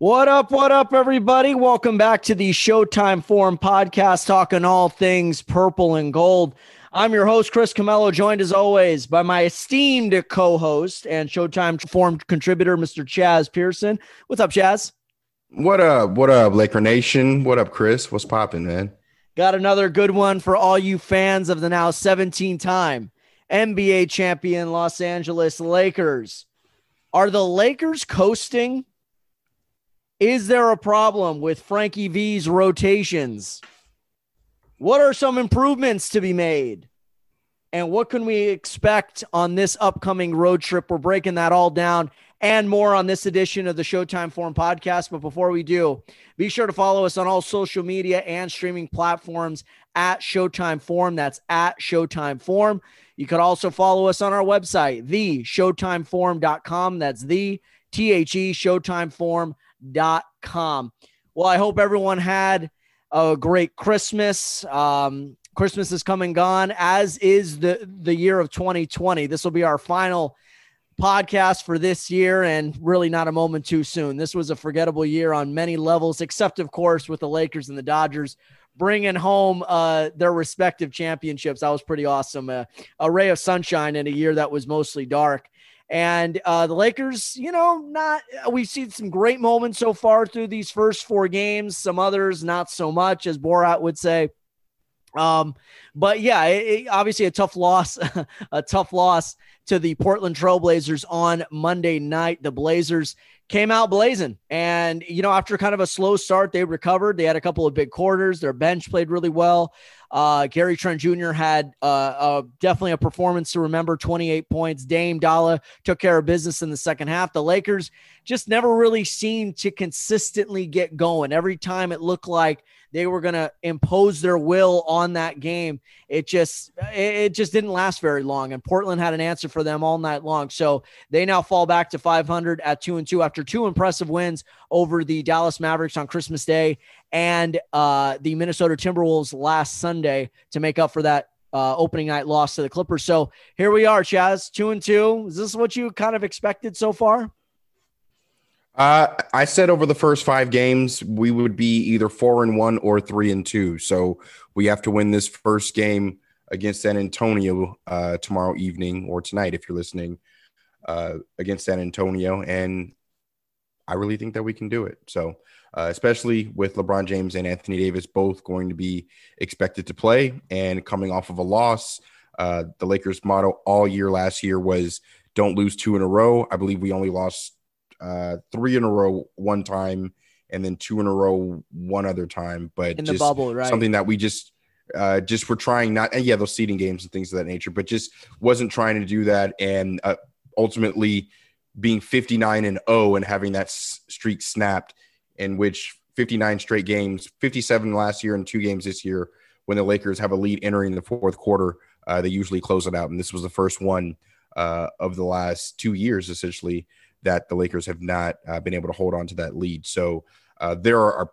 What up? What up, everybody? Welcome back to the Showtime Forum podcast, talking all things purple and gold. I'm your host, Chris Camello, joined as always by my esteemed co host and Showtime Forum contributor, Mr. Chaz Pearson. What's up, Chaz? What up? What up, Laker Nation? What up, Chris? What's popping, man? Got another good one for all you fans of the now 17 time NBA champion Los Angeles Lakers. Are the Lakers coasting? Is there a problem with Frankie V's rotations? What are some improvements to be made? And what can we expect on this upcoming road trip? We're breaking that all down and more on this edition of the Showtime Forum podcast. But before we do, be sure to follow us on all social media and streaming platforms at Showtime Forum. That's at Showtime Forum. You could also follow us on our website, the showtimeforum.com. That's the T H E Showtime com. Well, I hope everyone had a great Christmas. Um, Christmas is coming gone, as is the the year of 2020. This will be our final podcast for this year, and really not a moment too soon. This was a forgettable year on many levels, except of course with the Lakers and the Dodgers bringing home uh, their respective championships. That was pretty awesome. Uh, a ray of sunshine in a year that was mostly dark. And uh, the Lakers, you know, not we've seen some great moments so far through these first four games. Some others not so much, as Borat would say. Um, but yeah, it, it, obviously a tough loss, a tough loss to the Portland Trailblazers on Monday night. The Blazers came out blazing, and you know, after kind of a slow start, they recovered. They had a couple of big quarters. Their bench played really well. Uh, Gary Trent Jr. had uh, uh, definitely a performance to remember 28 points. Dame Dolla took care of business in the second half. The Lakers just never really seemed to consistently get going. Every time it looked like they were going to impose their will on that game. It just it just didn't last very long, and Portland had an answer for them all night long. So they now fall back to 500 at two and two after two impressive wins over the Dallas Mavericks on Christmas Day and uh, the Minnesota Timberwolves last Sunday to make up for that uh, opening night loss to the Clippers. So here we are, Chaz, two and two. Is this what you kind of expected so far? Uh, I said over the first five games we would be either four and one or three and two. So we have to win this first game against San Antonio uh, tomorrow evening or tonight if you're listening uh, against San Antonio, and I really think that we can do it. So uh, especially with LeBron James and Anthony Davis both going to be expected to play and coming off of a loss. Uh, the Lakers' motto all year last year was "Don't lose two in a row." I believe we only lost uh, three in a row one time, and then two in a row one other time. But in the bubble, right? Something that we just uh, just were trying not, and yeah, those seeding games and things of that nature, but just wasn't trying to do that, and uh, ultimately being 59 and 0 and having that s- streak snapped in which 59 straight games, 57 last year and two games this year. When the Lakers have a lead entering the fourth quarter, uh, they usually close it out. And this was the first one uh, of the last two years, essentially, that the Lakers have not uh, been able to hold on to that lead. So uh, there are a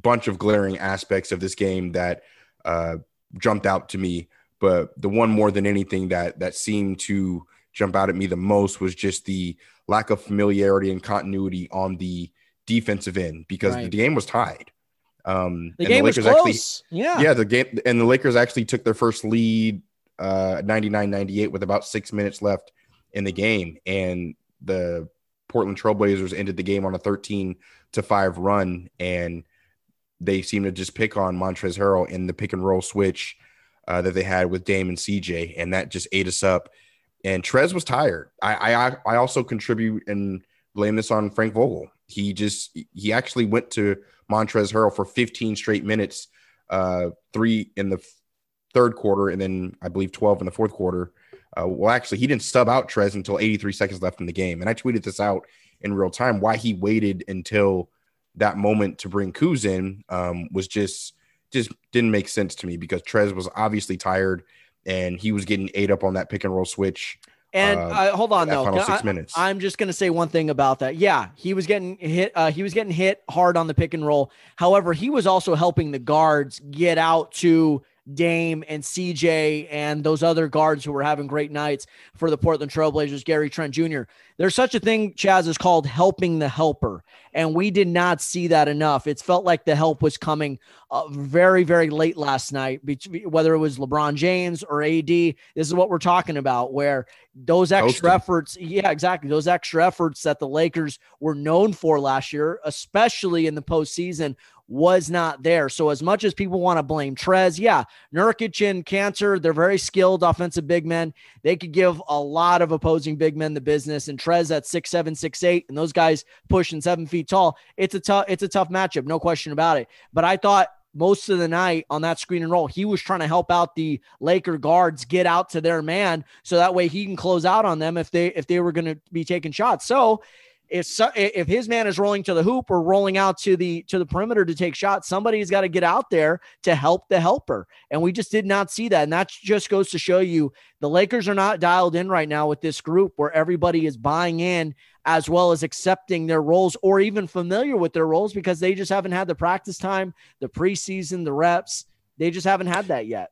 bunch of glaring aspects of this game that uh, jumped out to me. But the one more than anything that that seemed to jump out at me the most was just the lack of familiarity and continuity on the defensive end because right. the game was tied. Um, the game the Lakers was close. Actually, yeah, yeah. The game and the Lakers actually took their first lead, uh, 99-98 with about six minutes left in the game, and the Portland Trailblazers ended the game on a thirteen to five run, and they seemed to just pick on Montrezl Harrell in the pick and roll switch uh, that they had with Dame and CJ, and that just ate us up. And Trez was tired. I I, I also contribute and blame this on Frank Vogel. He just he actually went to Montrezl Harrell for 15 straight minutes, uh, three in the third quarter, and then I believe 12 in the fourth quarter. Uh, well, actually, he didn't sub out Trez until 83 seconds left in the game, and I tweeted this out in real time. Why he waited until that moment to bring Kuz in um, was just just didn't make sense to me because Trez was obviously tired and he was getting ate up on that pick and roll switch. And uh, uh, hold on, though. Six minutes. I, am just going to say one thing about that. Yeah, he was getting hit. Uh, he was getting hit hard on the pick and roll. However, he was also helping the guards get out to Dame and CJ and those other guards who were having great nights for the Portland Trailblazers, Gary Trent Jr. There's such a thing, Chaz, is called helping the helper. And we did not see that enough. It felt like the help was coming uh, very, very late last night, whether it was LeBron James or AD. This is what we're talking about, where those extra efforts, yeah, exactly. Those extra efforts that the Lakers were known for last year, especially in the postseason, was not there. So as much as people want to blame Trez, yeah, Nurkic and Kanter, they're very skilled offensive big men. They could give a lot of opposing big men the business. And Trez at six seven, six eight, and those guys pushing seven feet tall. It's a tough, it's a tough matchup, no question about it. But I thought most of the night on that screen and roll, he was trying to help out the Laker guards get out to their man so that way he can close out on them if they if they were going to be taking shots. So if if his man is rolling to the hoop or rolling out to the to the perimeter to take shots, somebody's got to get out there to help the helper. And we just did not see that. And that just goes to show you the Lakers are not dialed in right now with this group where everybody is buying in as well as accepting their roles or even familiar with their roles because they just haven't had the practice time, the preseason, the reps. They just haven't had that yet.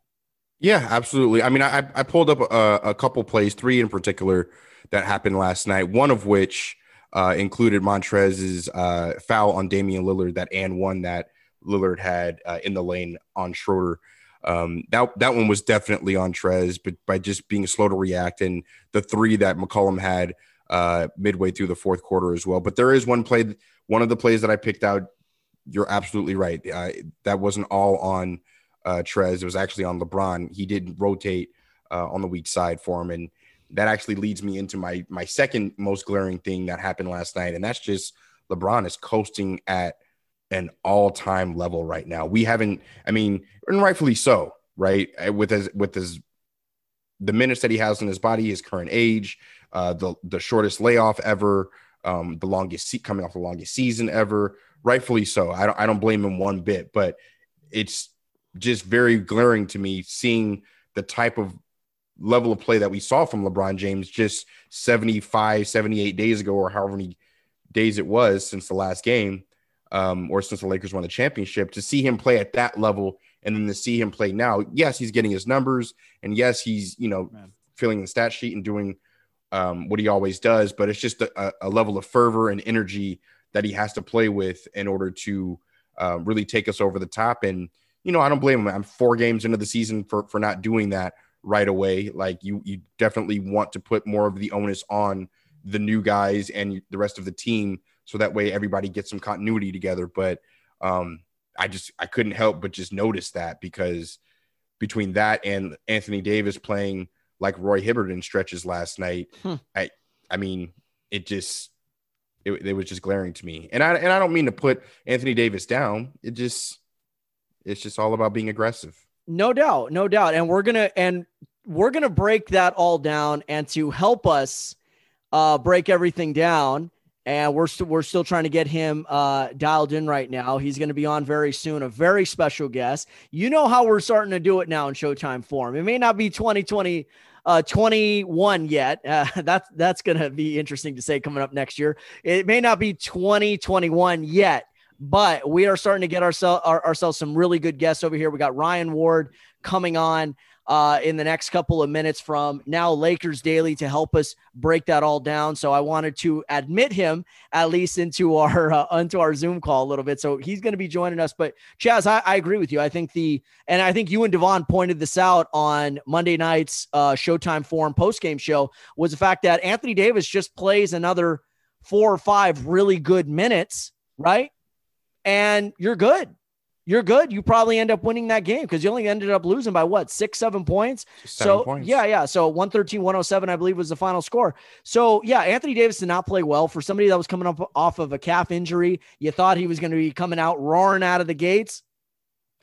Yeah, absolutely. I mean, I I pulled up a, a couple plays, three in particular that happened last night. One of which uh, included Montrez's uh, foul on Damian Lillard that and one that Lillard had uh, in the lane on Schroeder. Um, that that one was definitely on Trez, but by just being slow to react, and the three that McCollum had uh, midway through the fourth quarter as well. But there is one play, one of the plays that I picked out. You're absolutely right. Uh, that wasn't all on uh, Trez. It was actually on LeBron. He did rotate uh, on the weak side for him, and that actually leads me into my my second most glaring thing that happened last night, and that's just LeBron is coasting at an all time level right now. We haven't, I mean, and rightfully so, right? Uh, with his with his the minutes that he has in his body, his current age, uh, the the shortest layoff ever, um, the longest seat coming off the longest season ever. Rightfully so. I don't I don't blame him one bit, but it's just very glaring to me seeing the type of level of play that we saw from LeBron James just 75, 78 days ago, or however many days it was since the last game, um, or since the Lakers won the championship, to see him play at that level and then to see him play now. Yes, he's getting his numbers, and yes, he's you know Man. filling the stat sheet and doing um, what he always does, but it's just a, a, level of fervor and energy that he has to play with in order to uh, really take us over the top. And you know, I don't blame him. I'm four games into the season for for not doing that right away. Like you, you definitely want to put more of the onus on the new guys and the rest of the team, so that way everybody gets some continuity together. But um, I just I couldn't help but just notice that because between that and Anthony Davis playing like Roy Hibbert in stretches last night, hmm. I I mean it just it, it was just glaring to me. And I and I don't mean to put Anthony Davis down. It just it's just all about being aggressive. No doubt, no doubt. And we're gonna and we're gonna break that all down. And to help us uh, break everything down, and we're still we're still trying to get him uh, dialed in right now. He's going to be on very soon. A very special guest. You know how we're starting to do it now in Showtime Forum. It may not be 2020 uh 21 yet. Uh, that's that's going to be interesting to say coming up next year. It may not be 2021 yet, but we are starting to get ourselves our, ourselves some really good guests over here. We got Ryan Ward coming on uh, in the next couple of minutes from now Lakers Daily to help us break that all down. So I wanted to admit him at least into our uh, into our Zoom call a little bit. So he's going to be joining us. But Chaz, I, I, agree with you. I think the and I think you and Devon pointed this out on Monday night's uh, Showtime Forum post game show was the fact that Anthony Davis just plays another four or five really good minutes, right? And you're good. You're good. You probably end up winning that game because you only ended up losing by what six, seven points. Seven so points. yeah, yeah. So 113, 107, I believe was the final score. So yeah, Anthony Davis did not play well for somebody that was coming up off of a calf injury. You thought he was going to be coming out roaring out of the gates.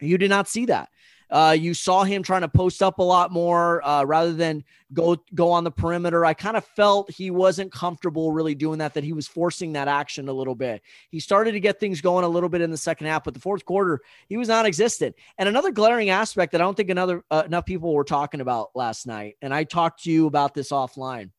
You did not see that. Uh, you saw him trying to post up a lot more uh, rather than go go on the perimeter. I kind of felt he wasn't comfortable really doing that. That he was forcing that action a little bit. He started to get things going a little bit in the second half, but the fourth quarter he was non-existent. And another glaring aspect that I don't think another uh, enough people were talking about last night, and I talked to you about this offline.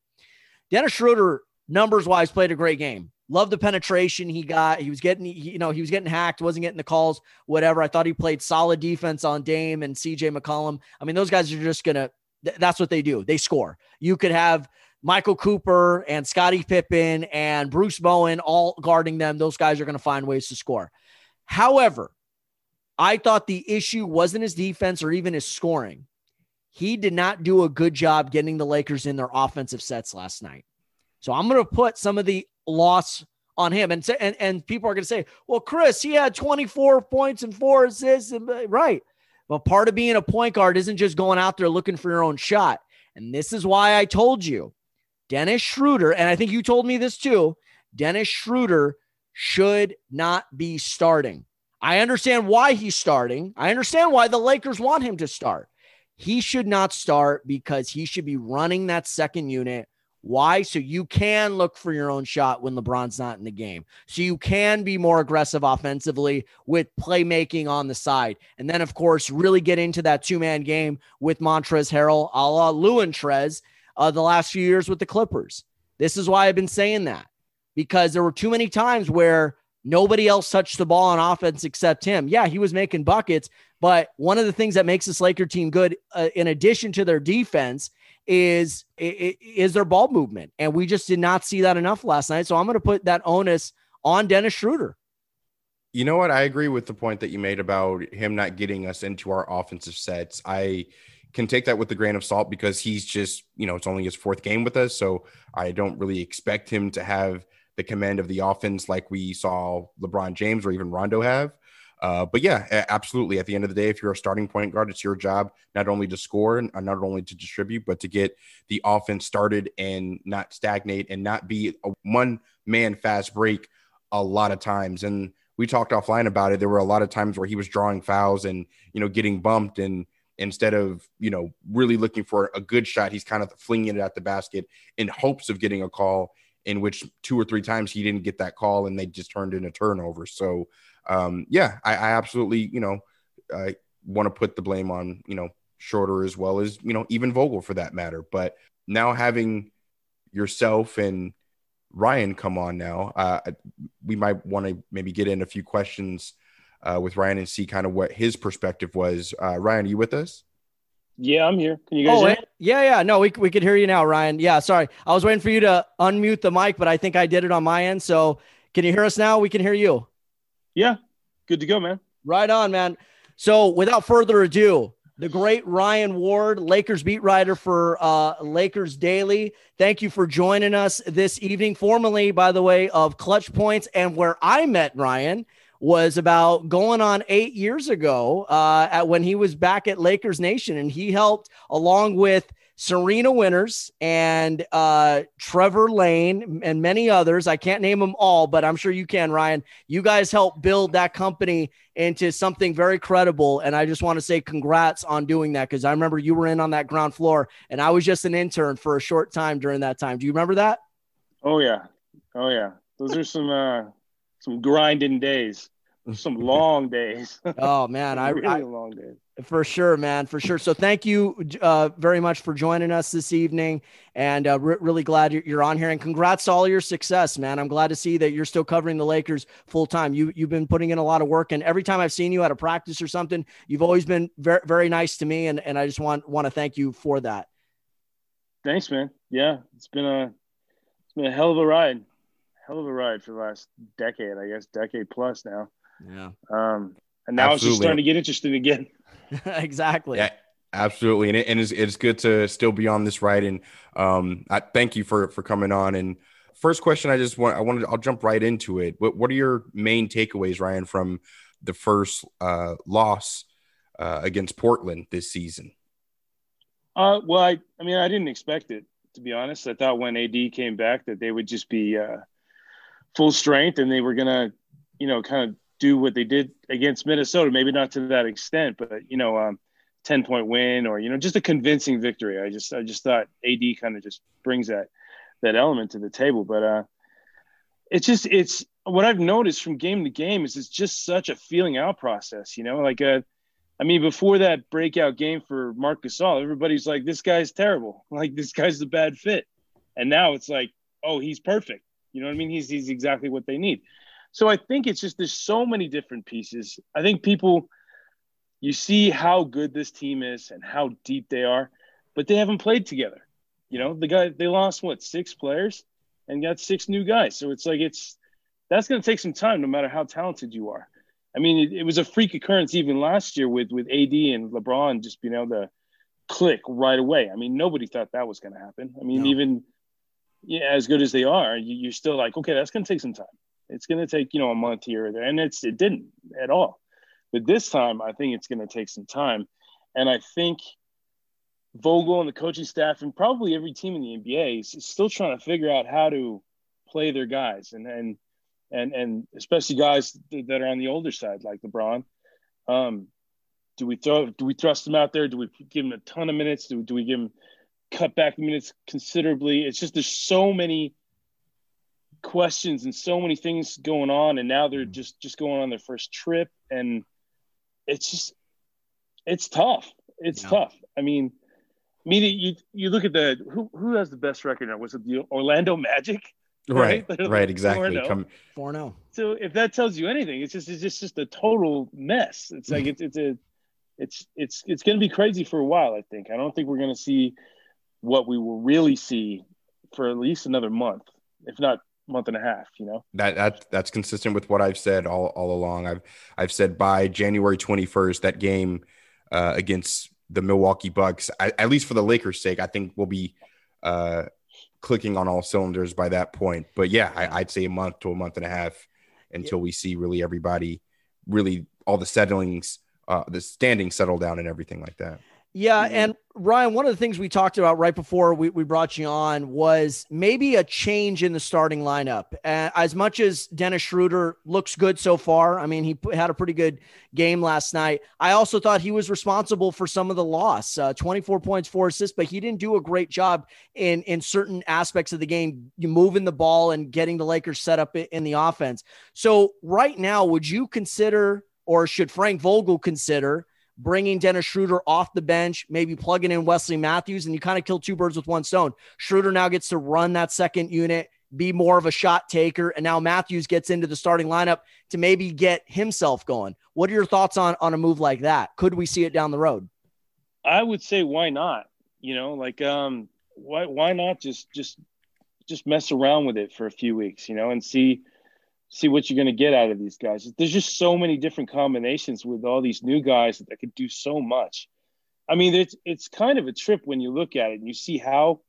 Dennis Schroeder, numbers wise, played a great game. Love the penetration he got. He was getting, you know, he was getting hacked, wasn't getting the calls, whatever. I thought he played solid defense on Dame and CJ McCollum. I mean, those guys are just gonna. That's what they do. They score. You could have Michael Cooper and Scottie Pippen and Bruce Bowen all guarding them. Those guys are going to find ways to score. However, I thought the issue wasn't his defense or even his scoring. He did not do a good job getting the Lakers in their offensive sets last night. So I'm going to put some of the loss on him. And, and, and people are going to say, well, Chris, he had 24 points and four assists. And, right. But part of being a point guard isn't just going out there looking for your own shot. And this is why I told you Dennis Schroeder, and I think you told me this too Dennis Schroeder should not be starting. I understand why he's starting. I understand why the Lakers want him to start. He should not start because he should be running that second unit. Why? So you can look for your own shot when LeBron's not in the game. So you can be more aggressive offensively with playmaking on the side. And then, of course, really get into that two man game with Montrezl Harrell a la Luantrez uh, the last few years with the Clippers. This is why I've been saying that because there were too many times where Nobody else touched the ball on offense except him. Yeah, he was making buckets, but one of the things that makes this Laker team good, uh, in addition to their defense, is is their ball movement, and we just did not see that enough last night. So I'm going to put that onus on Dennis Schroeder. You know what? I agree with the point that you made about him not getting us into our offensive sets. I can take that with a grain of salt because he's just, you know, it's only his fourth game with us. So I don't really expect him to have the command of the offense like we saw LeBron James or even Rondo have. Uh, but yeah, absolutely. At the end of the day, if you're a starting point guard, it's your job not only to score and uh, not only to distribute, but to get the offense started and not stagnate and not be a one man fast break a lot of times. And we talked offline about it. There were a lot of times where he was drawing fouls and, you know, getting bumped. And instead of, you know, really looking for a good shot, he's kind of flinging it at the basket in hopes of getting a call in which two or three times he didn't get that call and they just turned in a turnover. So, um, yeah, I, I, absolutely, you know, I want to put the blame on, you know, Schroeder as well as, you know, even Vogel for that matter. But now having yourself and Ryan come on now, uh, we might want to maybe get in a few questions uh, with Ryan and see kind of what his perspective was. Uh, Ryan, are you with us? Yeah, I'm here. Can you guys? Oh, hear yeah, yeah. No, we we could hear you now, Ryan. Yeah, sorry, I was waiting for you to unmute the mic, but I think I did it on my end. So, can you hear us now? We can hear you. Yeah, good to go, man. Right on, man. So, without further ado, the great Ryan Ward, Lakers beat writer for uh, Lakers Daily. Thank you for joining us this evening, formerly, by the way, of Clutch Points and where I met Ryan was about going on eight years ago uh, at when he was back at Lakers Nation, and he helped along with Serena Winters and uh, Trevor Lane and many others. I can't name them all, but I'm sure you can, Ryan. You guys helped build that company into something very credible. And I just want to say congrats on doing that because I remember you were in on that ground floor and I was just an intern for a short time during that time. Do you remember that? Oh, yeah. Oh, yeah. Those are some uh, some grinding days, some long days. oh man, I really I, long days. For sure, man, for sure. So thank you uh, very much for joining us this evening, and uh, re- really glad you're on here. And congrats to all your success, man. I'm glad to see that you're still covering the Lakers full time. You you've been putting in a lot of work, and every time I've seen you at a practice or something, you've always been very very nice to me, and and I just want want to thank you for that. Thanks, man. Yeah, it's been a it's been a hell of a ride hell of a ride for the last decade, I guess, decade plus now. Yeah. Um, and now absolutely. it's just starting to get interesting again. exactly. Yeah, absolutely. And, it, and it's, it's good to still be on this ride. And um, I thank you for, for coming on. And first question, I just want, I wanted, I'll jump right into it. What, what are your main takeaways, Ryan, from the first uh, loss uh, against Portland this season? Uh, well, I, I mean, I didn't expect it to be honest. I thought when AD came back that they would just be uh, full strength and they were gonna, you know, kind of do what they did against Minnesota. Maybe not to that extent, but you know, um, ten point win or you know, just a convincing victory. I just I just thought AD kind of just brings that that element to the table. But uh, it's just it's what I've noticed from game to game is it's just such a feeling out process. You know, like uh, I mean, before that breakout game for Marc Gasol, everybody's like, this guy's terrible. Like, this guy's a bad fit. And now it's like, oh, he's perfect. You know what I mean? He's he's exactly what they need. So I think it's just there's so many different pieces. I think people you see how good this team is and how deep they are, but they haven't played together. You know, the guy they lost what six players and got six new guys. So it's like it's that's going to take some time, no matter how talented you are. I mean, it, it, was a freak occurrence even last year with with AD and LeBron just being able to click right away. I mean, nobody thought that was going to happen. I mean, no. even yeah, as good as they are, you, are still like, okay, that's going to take some time. It's going to take you know a month here or there, and it's it didn't at all. But this time, I think it's going to take some time, and I think Vogel and the coaching staff and probably every team in the NBA is still trying to figure out how to play their guys and and and and especially guys that are on the older side like LeBron. Um, do we throw? Do we thrust them out there? Do we give them a ton of minutes? Do, do we give them cut back the minutes considerably? It's just there's so many questions and so many things going on, and now they're just just going on their first trip, and it's just it's tough. It's yeah. tough. I mean, I mean, you you look at the who who has the best record now? Was it the Orlando Magic? Right, right, right exactly. 4 Come four zero. Oh. So if that tells you anything, it's just it's just just a total mess. It's like it's it's a it's it's it's going to be crazy for a while. I think. I don't think we're going to see what we will really see for at least another month, if not month and a half. You know that that that's consistent with what I've said all all along. I've I've said by January twenty first that game uh, against the Milwaukee Bucks, at least for the Lakers' sake, I think we'll be uh, clicking on all cylinders by that point. But yeah, I, would say a month to a month and a half until we see really everybody, really all the settlings, uh, the standing settle down and everything like that. Yeah. Mm-hmm. And Ryan, one of the things we talked about right before we, we brought you on was maybe a change in the starting lineup. Uh, as much as Dennis Schroeder looks good so far, I mean, he had a pretty good game last night. I also thought he was responsible for some of the loss uh, 24 points, four assists, but he didn't do a great job in, in certain aspects of the game, moving the ball and getting the Lakers set up in the offense. So, right now, would you consider, or should Frank Vogel consider, bringing Dennis Schroeder off the bench, maybe plugging in Wesley Matthews, and you kind of kill two birds with one stone. Schroeder now gets to run that second unit, be more of a shot taker, and now Matthews gets into the starting lineup to maybe get himself going. What are your thoughts on on a move like that? Could we see it down the road? I would say why not? You know, like um why why not just just just mess around with it for a few weeks, you know, and see see what you're going to get out of these guys. There's just so many different combinations with all these new guys that could do so much. I mean, it's it's kind of a trip when you look at it and you see how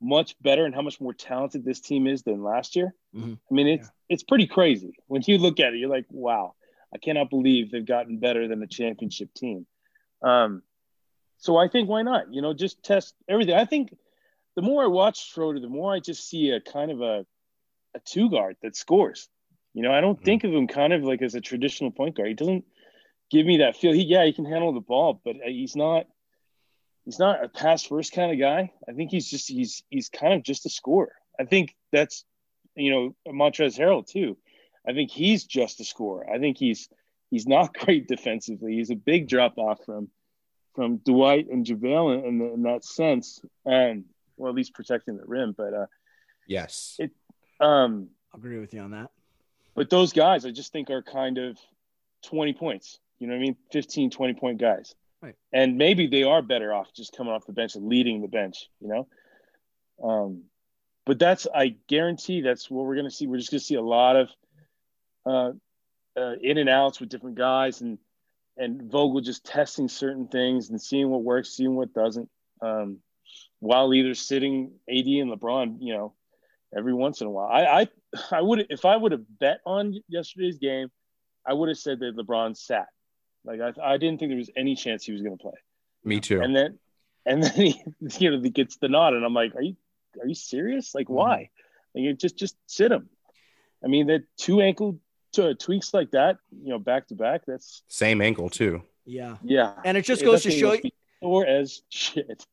much better and how much more talented this team is than last year. Mm-hmm. I mean, it's yeah. it's pretty crazy when you look at it. You're like, wow, I cannot believe they've gotten better than the championship team. Um, so I think why not? You know, just test everything. I think the more I watch Schroeder, the more I just see a kind of a a two guard that scores. You know, I don't think of him kind of like as a traditional point guard. He doesn't give me that feel. He yeah, he can handle the ball, but uh, he's not he's not a pass first kind of guy. I think he's just he's he's kind of just a scorer. I think that's you know Montrezl Harrell too. I think he's just a scorer. I think he's he's not great defensively. He's a big drop off from from Dwight and JaVale in, in, in that sense, and well, at least protecting the rim. But uh, yes, it um, I'll agree with you on that. But those guys, I just think are kind of 20 points. You know what I mean? 15, 20 point guys. Right. And maybe they are better off just coming off the bench and leading the bench, you know? Um, but that's, I guarantee that's what we're going to see. We're just going to see a lot of uh, uh, in and outs with different guys and, and Vogel just testing certain things and seeing what works, seeing what doesn't. Um, while either sitting AD and LeBron, you know, every once in a while. I I, I would if I would have bet on yesterday's game, I would have said that LeBron sat. Like I I didn't think there was any chance he was going to play. Me too. And then and then he you know he gets the nod, and I'm like, are you are you serious? Like why? Mm-hmm. Like just just sit him. I mean, that two ankle t- tweaks like that, you know, back to back. That's same ankle too. Yeah, yeah. And it just goes to show you. Or as shit.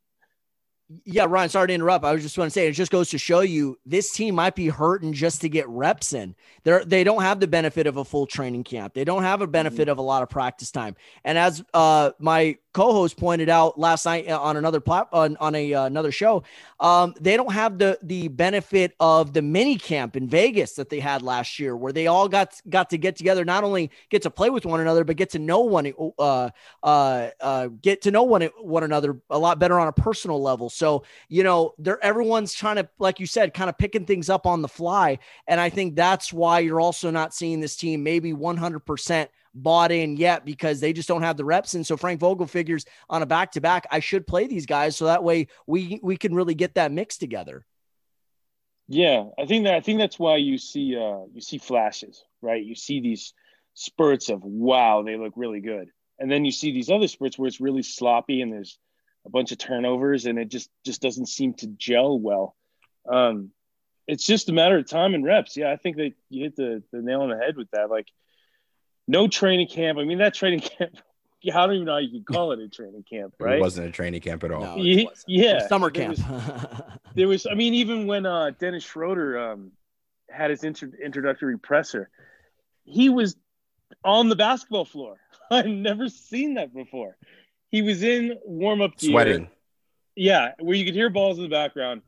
Yeah, Ryan, sorry to interrupt. I was just going to say it just goes to show you this team might be hurting just to get reps in. They're they don't have the benefit of a full training camp. They don't have a benefit mm-hmm. of a lot of practice time. And as uh my co-host pointed out last night on another on, on a uh, another show. Um, they don't have the the benefit of the mini camp in Vegas that they had last year, where they all got got to get together, not only get to play with one another, but get to know one uh, uh, uh, get to know one one another a lot better on a personal level. So you know, they're everyone's trying to, like you said, kind of picking things up on the fly, and I think that's why you're also not seeing this team maybe 100 percent bought in yet because they just don't have the reps. And so Frank Vogel figures on a back to back, I should play these guys so that way we we can really get that mix together. Yeah, I think that I think that's why you see uh you see flashes, right? You see these spurts of wow, they look really good. And then you see these other spurts where it's really sloppy and there's a bunch of turnovers and it just just doesn't seem to gel well. Um it's just a matter of time and reps. Yeah, I think that you hit the, the nail on the head with that. Like no training camp. I mean, that training camp. I don't even know how you can call it a training camp, right? It wasn't a training camp at all. No, yeah, yeah. summer camp. There was, there was, I mean, even when uh, Dennis Schroeder um, had his intro- introductory presser, he was on the basketball floor. I've never seen that before. He was in warm up gear. Sweating. Yeah, where you could hear balls in the background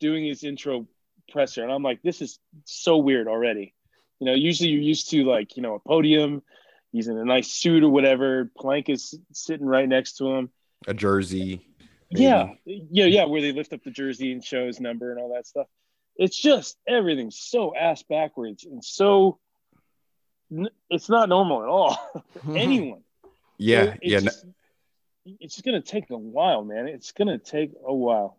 doing his intro presser. And I'm like, this is so weird already. You know, usually you're used to like, you know, a podium, he's in a nice suit or whatever. Pelinka is sitting right next to him. A jersey. Maybe. Yeah. Yeah. Yeah. Where they lift up the jersey and show his number and all that stuff. It's just everything's so ass backwards and so it's not normal at all. Anyone. Yeah. So it's yeah. Just, it's just going to take a while, man. It's going to take a while.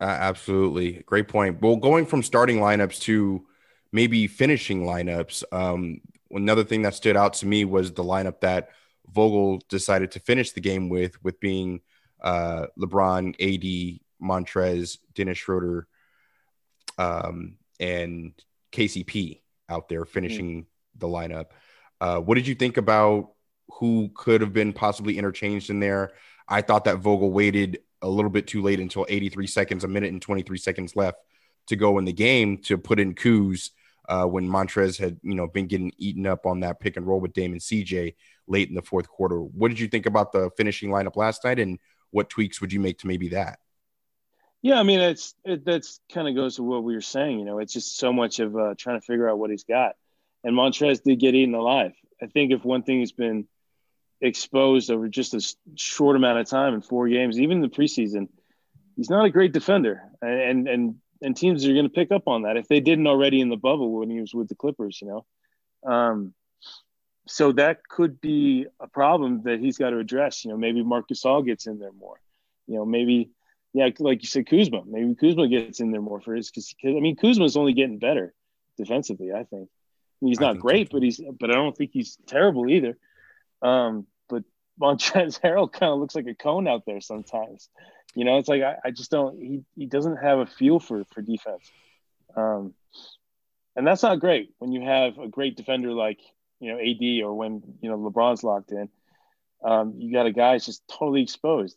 Uh, absolutely. Great point. Well, going from starting lineups to maybe finishing lineups. Um, another thing that stood out to me was the lineup that Vogel decided to finish the game with, with being uh, LeBron, AD, Montrez, Dennis Schroeder, um, and KCP out there finishing mm-hmm. the lineup. Uh, what did you think about who could have been possibly interchanged in there? I thought that Vogel waited a little bit too late until 83 seconds, a minute and 23 seconds left to go in the game to put in Kuz uh, when Montrez had you know been getting eaten up on that pick and roll with Dame and CJ late in the fourth quarter. What did you think about the finishing lineup last night, and what tweaks would you make to maybe that? Yeah, I mean it's it, that's kind of goes to what we were saying. You know, it's just so much of uh, trying to figure out what he's got, and Montrez did get eaten alive. I think if one thing has been exposed over just a short amount of time in four games, even in the preseason, he's not a great defender, and and and teams are going to pick up on that if they didn't already in the bubble when he was with the Clippers, you know. Um, so that could be a problem that he's got to address. You know, maybe Marc Gasol gets in there more. You know, maybe yeah, like you said, Kuzma. Maybe Kuzma gets in there more for his because I mean Kuzma's only getting better defensively. I think I mean, he's not great, so. but he's but I don't think he's terrible either. Um, but Montrezl Harrell kind of looks like a cone out there sometimes. You know, it's like I, I just don't. He he doesn't have a feel for for defense, um, and that's not great when you have a great defender like you know AD or when you know LeBron's locked in. Um, you got a guy that's just totally exposed.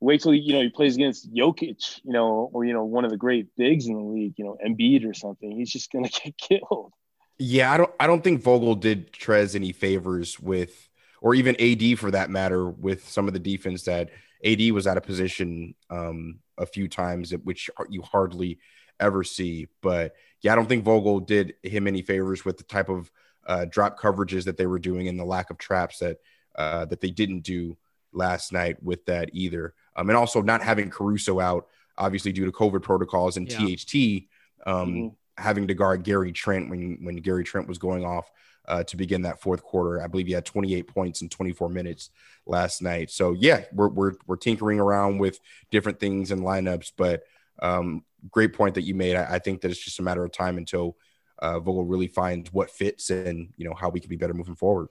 Wait till you know he plays against Jokic, you know, or you know one of the great bigs in the league, you know, Embiid or something. He's just gonna get killed. Yeah, I don't. I don't think Vogel did Trez any favors with, or even AD for that matter, with some of the defense that AD was out of position um, a few times, which you hardly ever see. But yeah, I don't think Vogel did him any favors with the type of uh, drop coverages that they were doing and the lack of traps that uh, that they didn't do last night with that either. Um, and also not having Caruso out, obviously due to COVID protocols and yeah. THT um, mm-hmm. having to guard Gary Trent when when Gary Trent was going off uh, to begin that fourth quarter. I believe he had 28 points in 24 minutes last night. So yeah, we're we're we're tinkering around with different things and lineups, but um, great point that you made. I, I, think that it's just a matter of time until uh, Vogel really finds what fits and you know how we can be better moving forward.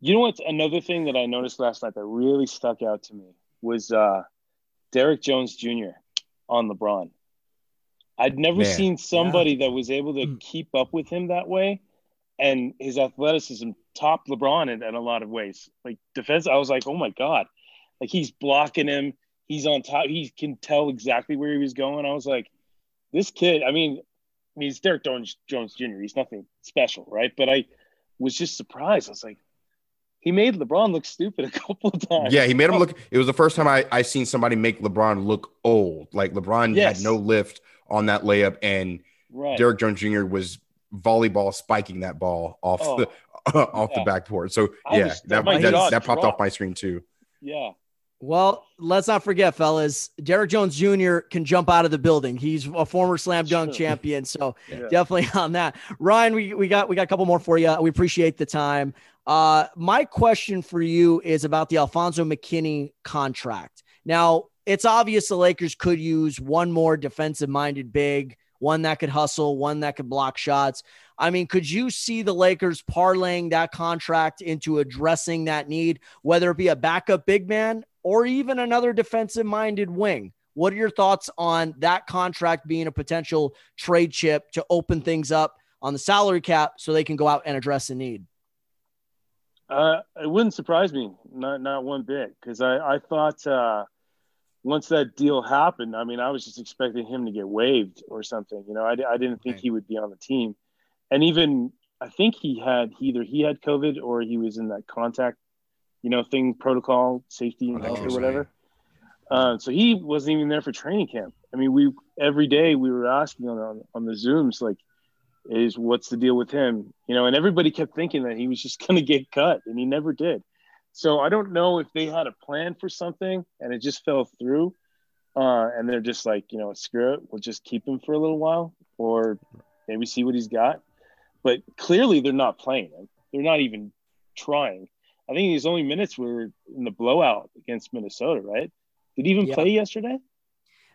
You know what's another thing that I noticed last night that really stuck out to me was uh, Derrick Jones Jr. on LeBron. I'd never Man. seen somebody yeah. that was able to mm. keep up with him that way and his athleticism topped LeBron in, in a lot of ways. Like defense, I was like, oh my god, like he's blocking him. He's on top. He can tell exactly where he was going. I was like, this kid. I mean, I mean, he's Derrick Jones, Jones Jr. He's nothing special, right? But I was just surprised. I was like, he made LeBron look stupid a couple of times. Yeah, he made him look. It was the first time I I seen somebody make LeBron look old. Like LeBron Yes. had no lift on that layup, and right. Derrick Jones Jr. was volleyball spiking that ball off Oh, the off yeah. the backboard. So I yeah, was- that my that, that popped off my screen too. yeah. Well, let's not forget, fellas. Derrick Jones Jr. can jump out of the building. He's a former slam dunk Sure. champion, so Yeah. definitely on that. Ryan, we, we got we got a couple more for you. We appreciate the time. Uh, my question for you is about the Alfonzo McKinnie contract. Now, it's obvious the Lakers could use one more defensive-minded big, one that could hustle, one that could block shots. I mean, could you see the Lakers parlaying that contract into addressing that need, whether it be a backup big man or even another defensive minded wing? What are your thoughts on that contract being a potential trade chip to open things up on the salary cap so they can go out and address the need? Uh, it wouldn't surprise me, not not one bit, because I I thought uh, once that deal happened, I mean, I was just expecting him to get waived or something. You know, I, I didn't think Right. he would be on the team, and even I think he had either he had COVID or he was in that contact, you know, thing protocol safety Oh, and that's or right. whatever. Uh, so he wasn't even there for training camp. I mean, we every day we were asking on on, on the zooms like, is what's the deal with him? You know, and everybody kept thinking that he was just going to get cut, and he never did. So I don't know if they had a plan for something and it just fell through, uh, and they're just like, you know, screw it, we'll just keep him for a little while, or maybe see what he's got. But clearly, they're not playing him. They're not even trying. I think his only minutes were in the blowout against Minnesota, right? Did he even Yeah. play yesterday?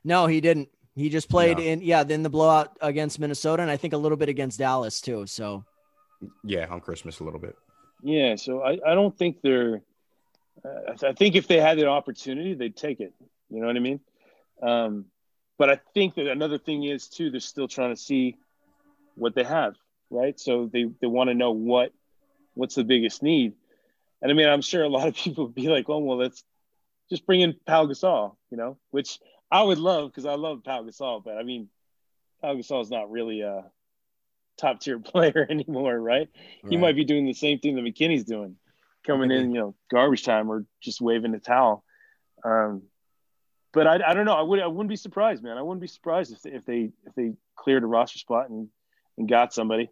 No, he didn't. He just played No. in, yeah, then the blowout against Minnesota and I think a little bit against Dallas too. So, Yeah, on Christmas a little bit. Yeah, so I, I don't think they're. Uh, I, th- I think if they had the opportunity, they'd take it. You know what I mean? Um, but I think that another thing is too, they're still trying to see what they have, right? So they they want to know what what's the biggest need. And I mean, I'm sure a lot of people would be like, "Oh, well, let's just bring in Pau Gasol," you know, which I would love because I love Pau Gasol. But I mean, Pau Gasol is not really a top tier player anymore, right? He might be doing the same thing that McKinnie's doing, coming in, you know, garbage time or just waving a towel. Um, but I, I don't know. I would I wouldn't be surprised, man. I wouldn't be surprised if they, if they if they cleared a roster spot and and got somebody.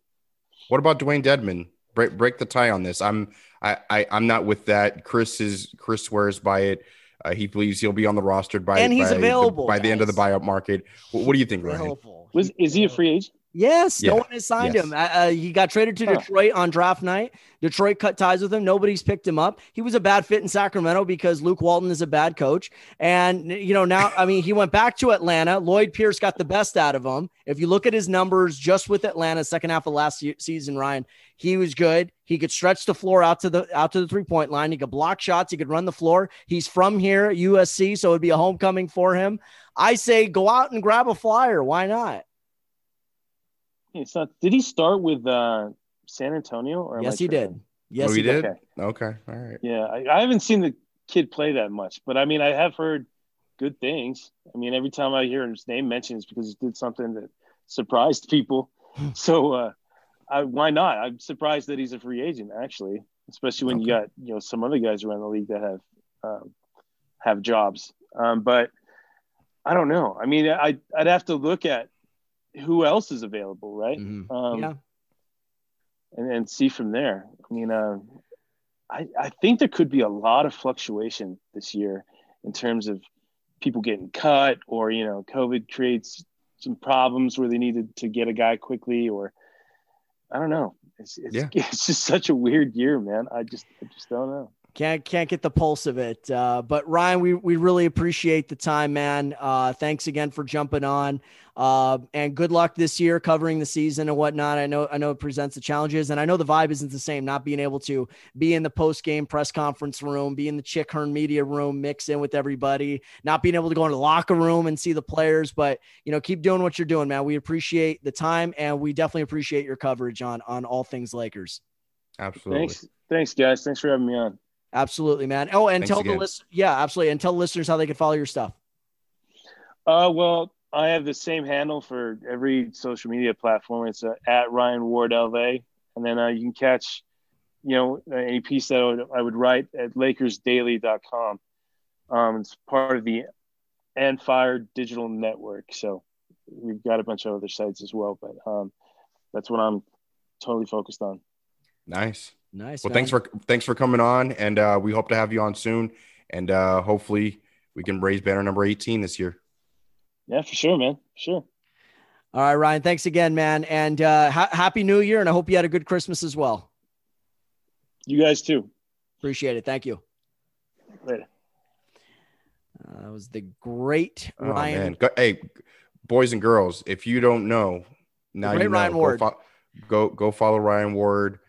What about Dewayne Dedmon? Break break the tie on this. I'm I, I I'm not with that. Chris is Chris swears by it. Uh, he believes he'll be on the roster by And he's by available, the, by the end of the guys. buyout market. What, what do you think, Ryan? Was is he a free agent? Yes, no one has signed Yes. him. Uh, uh, he got traded to Detroit on draft night. Detroit cut ties with him. Nobody's picked him up. He was a bad fit in Sacramento because Luke Walton is a bad coach. And, you know, now, I mean, he went back to Atlanta. Lloyd Pierce got the best out of him. If you look at his numbers just with Atlanta, second half of last season, Ryan, he was good. He could stretch the floor out to the out to the three point line. He could block shots. He could run the floor. He's from here, USC, so it'd be a homecoming for him. I say go out and grab a flyer. Why not? It's not. Did he start with uh, San Antonio? Or Yes, he tripping? did. Yes, oh, he he did. Okay. Okay, all right. Yeah, I, I haven't seen the kid play that much, but I mean, I have heard good things. I mean, every time I hear his name mentioned, it's because he did something that surprised people. so, uh, I, why not? I'm surprised that he's a free agent, actually, especially when you got you know some other guys around the league that have um, have jobs. Um, but I don't know. I mean, I I'd have to look at who else is available, right? Mhm. Um, Yeah. and, and see from there. I mean, uh, I, I think there could be a lot of fluctuation this year in terms of people getting cut or, you know, COVID creates some problems where they needed to get a guy quickly or I don't know. It's, it's, Yeah. it's just such a weird year, man. I just, I just don't know. Can't can't get the pulse of it. Uh, but Ryan, we we really appreciate the time, man. Uh, thanks again for jumping on. Uh, and good luck this year covering the season and whatnot. I know I know it presents the challenges, and I know the vibe isn't the same. Not being able to be in the post game press conference room, be in the Chick Hearn media room, mix in with everybody, not being able to go in the locker room and see the players. But you know, keep doing what you're doing, man. We appreciate the time, and we definitely appreciate your coverage on on all things Lakers. Absolutely. Thanks. Thanks guys. Thanks for having me on. Absolutely, man. Oh, and Thanks tell the list, yeah, absolutely, and tell listeners how they can follow your stuff. Uh, well, I have the same handle for every social media platform. It's uh, at Ryan Ward LA, and then uh, you can catch you know, any piece that I would, I would write at LakersDaily.com. Um, it's part of the and Fire Digital Network. So we've got a bunch of other sites as well, but um, that's what I'm totally focused on. Nice. Nice. Well, man. thanks for thanks for coming on, and uh, we hope to have you on soon, and uh, hopefully we can raise banner number 18 this year. Yeah, for sure, man. Sure. All right, Ryan. Thanks again, man, and uh, ha- happy New Year, and I hope you had a good Christmas as well. You guys too. Appreciate it. Thank you. Later. Uh, that was the great Oh Ryan. man, go, hey, boys and girls, if you don't know, now you know. Ryan go, fo- go go follow Ryan Ward,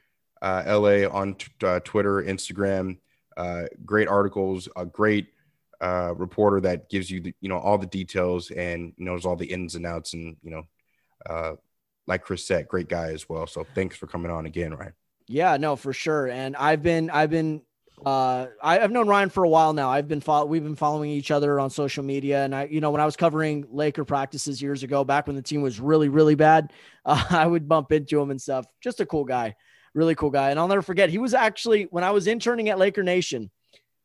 uh, LA on t- uh, Twitter, Instagram. Uh, great articles, a great uh, reporter that gives you the, you know all the details and knows all the ins and outs, and you know, uh, like Chris said, great guy as well. So thanks for coming on again, Ryan. Yeah, no, for sure. And I've been, I've been, uh, I, I've known Ryan for a while now. I've been follow, we've been following each other on social media. And I, you know, when I was covering Laker practices years ago, back when the team was really, really bad, uh, I would bump into him and stuff. Just a cool guy, really cool guy. And I'll never forget, he was actually when I was interning at Laker Nation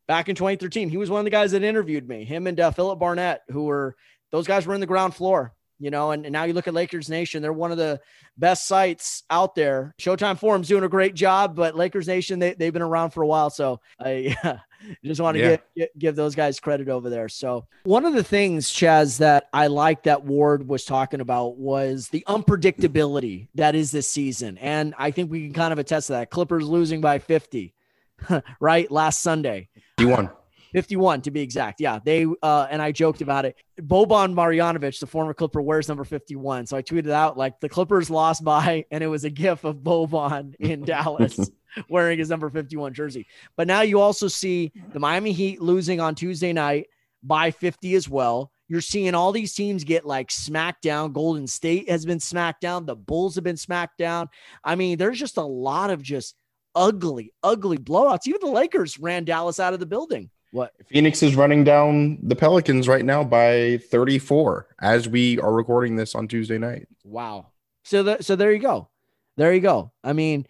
back in 2013. He was one of the guys that interviewed me. Him and uh, Philip Barnett, who were those guys were in the ground floor. You know, and, and now you look at Lakers Nation, they're one of the best sites out there. Showtime Forum's doing a great job, but Lakers Nation, they, they've been around for a while. So I yeah, just want to Yeah. give, give those guys credit over there. So one of the things, Chaz, that I like that Ward was talking about was the unpredictability that is this season. And I think we can kind of attest to that. Clippers losing by 50, right? Last Sunday. He won. 51 to be exact. Yeah. They uh and I joked about it. Boban Marjanovic, the former Clipper, wears number 51. So I tweeted out like the Clippers lost by, and it was a gif of Boban in Dallas wearing his number 51 jersey. But now you also see the Miami Heat losing on Tuesday night by 50 as well. You're seeing all these teams get like smacked down. Golden State has been smacked down. The Bulls have been smacked down. I mean, there's just a lot of just ugly, ugly blowouts. Even the Lakers ran Dallas out of the building. What? Phoenix is running down the Pelicans right now by 34 as we are recording this on Tuesday night. Wow. So that so there you go. There you go. I mean,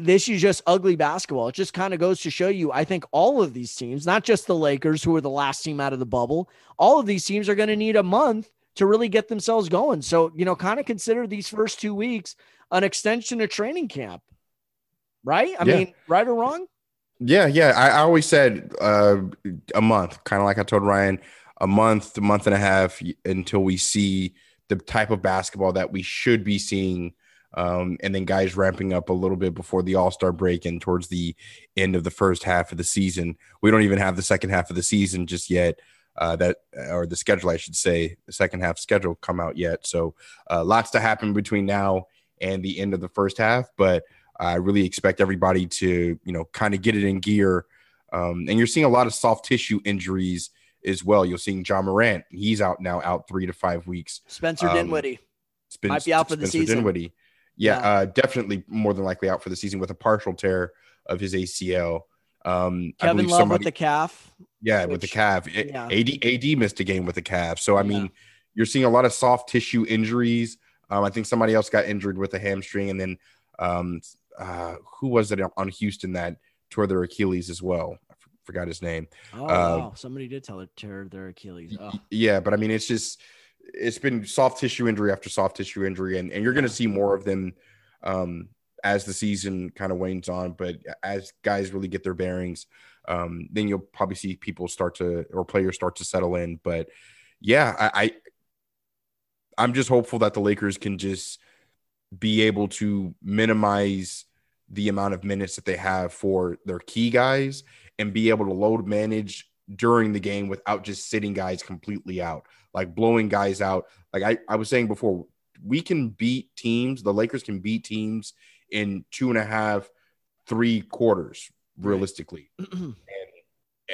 this is just ugly basketball. It just kind of goes to show you. I think all of these teams, not just the Lakers, who are the last team out of the bubble, all of these teams are going to need a month to really get themselves going. So, you know, kind of consider these first two weeks an extension of training camp. Right? I Yeah. mean, right or wrong? Yeah, yeah. I, I always said uh, a month, kind of like I told Ryan, a month, a month and a half until we see the type of basketball that we should be seeing. Um, and then guys ramping up a little bit before the All Star break and towards the end of the first half of the season. We don't even have the second half of the season just yet. Uh, that or the schedule, I should say, the second half schedule come out yet. So uh, lots to happen between now and the end of the first half, but. I really expect everybody to, you know, kind of get it in gear. Um, and you're seeing a lot of soft tissue injuries as well. You're seeing Ja Morant; he's out now, out three to five weeks. Spencer Um, Dinwiddie. Might be out for the season. Dinwiddie. Yeah, Yeah. Uh, definitely more than likely out for the season with a partial tear of his ACL. Um, I Kevin believe Love somebody, with the calf. yeah, with the calf. yeah. AD AD missed a game with the calf. So I Yeah. mean, you're seeing a lot of soft tissue injuries. Um, I think somebody else got injured with a hamstring, and then um, uh, who was it on Houston that tore their Achilles as well? I forgot his name. Oh, Uh, wow. Somebody did tell it tear their Achilles. Oh. Yeah, but I mean, it's just it's been soft tissue injury after soft tissue injury, and, and you're going to see more of them um, as the season kind of wanes on. But as guys really get their bearings, um, then you'll probably see people start to or players start to settle in. But yeah, I, I I'm just hopeful that the Lakers can just be able to minimize the amount of minutes that they have for their key guys and be able to load manage during the game without just sitting guys completely out, like blowing guys out. Like I, I was saying before, we can beat teams, the Lakers can beat teams in two and a half, three quarters, realistically.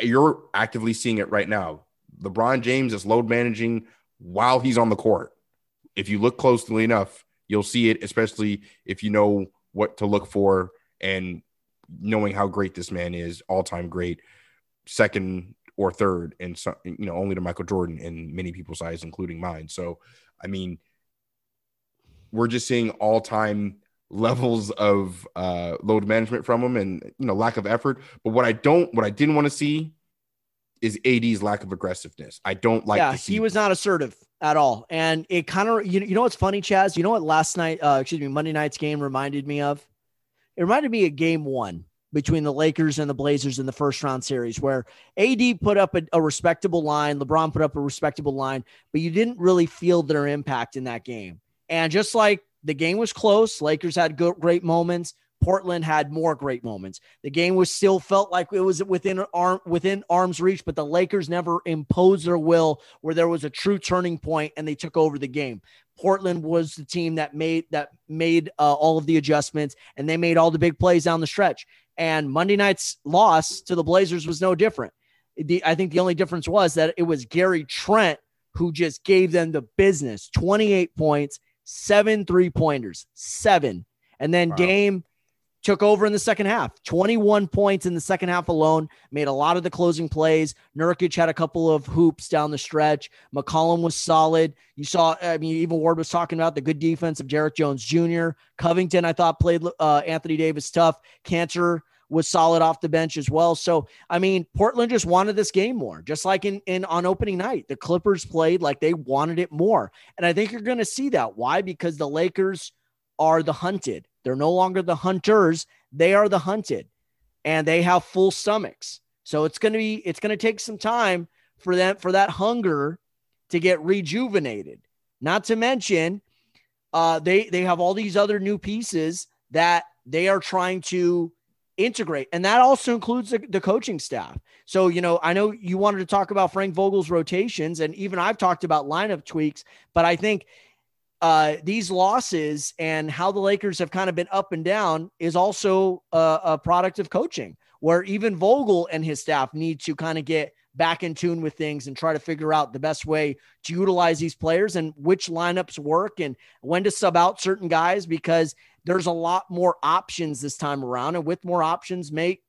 And you're actively seeing it right now. LeBron James is load managing while he's on the court. If you look closely enough, you'll see it, especially if you know what to look for and knowing how great this man is, all time great, second or third, and so, you know only to Michael Jordan in many people's eyes, including mine. So, I mean, we're just seeing all time levels of uh, load management from him and you know lack of effort. But what I don't, what I didn't want to see is AD's lack of aggressiveness. I don't like. Yeah, he was not assertive at all, and it kind of you know you know what's funny, Chaz. You know what last night, uh, excuse me, Monday night's game reminded me of. It reminded me of Game One between the Lakers and the Blazers in the first round series, where AD put up a, a respectable line, LeBron put up a respectable line, but you didn't really feel their impact in that game. And just like the game was close, Lakers had good, great moments. Portland had more great moments. The game was still felt like it was within arm within arm's reach, but the Lakers never imposed their will where there was a true turning point and they took over the game. Portland was the team that made that made uh, all of the adjustments and they made all the big plays down the stretch. And Monday night's loss to the Blazers was no different. The, I think the only difference was that it was Gary Trent who just gave them the business 28 points, seven three pointers, seven. And then wow. Dame took over in the second half. 21 points in the second half alone, made a lot of the closing plays. Nurkic had a couple of hoops down the stretch. McCollum was solid. You saw, I mean, even Ward was talking about the good defense of Derrick Jones Jr. Covington, I thought, played uh, Anthony Davis tough. Kanter was solid off the bench as well. So, I mean, Portland just wanted this game more, just like in, in on opening night. The Clippers played like they wanted it more. And I think you're going to see that. Why? Because the Lakers are the hunted. They're no longer the hunters, they are the hunted. And they have full stomachs. So it's going to be it's going to take some time for them for that hunger to get rejuvenated. Not to mention uh they they have all these other new pieces that they are trying to integrate and that also includes the, the, coaching staff so you know i know you wanted to talk about frank vogel's rotations and even i've talked about lineup tweaks but i think uh, these losses and how the Lakers have kind of been up and down is also a, a product of coaching, where even Vogel and his staff need to kind of get back in tune with things and try to figure out the best way to utilize these players and which lineups work and when to sub out certain guys because there's a lot more options this time around. And with more options make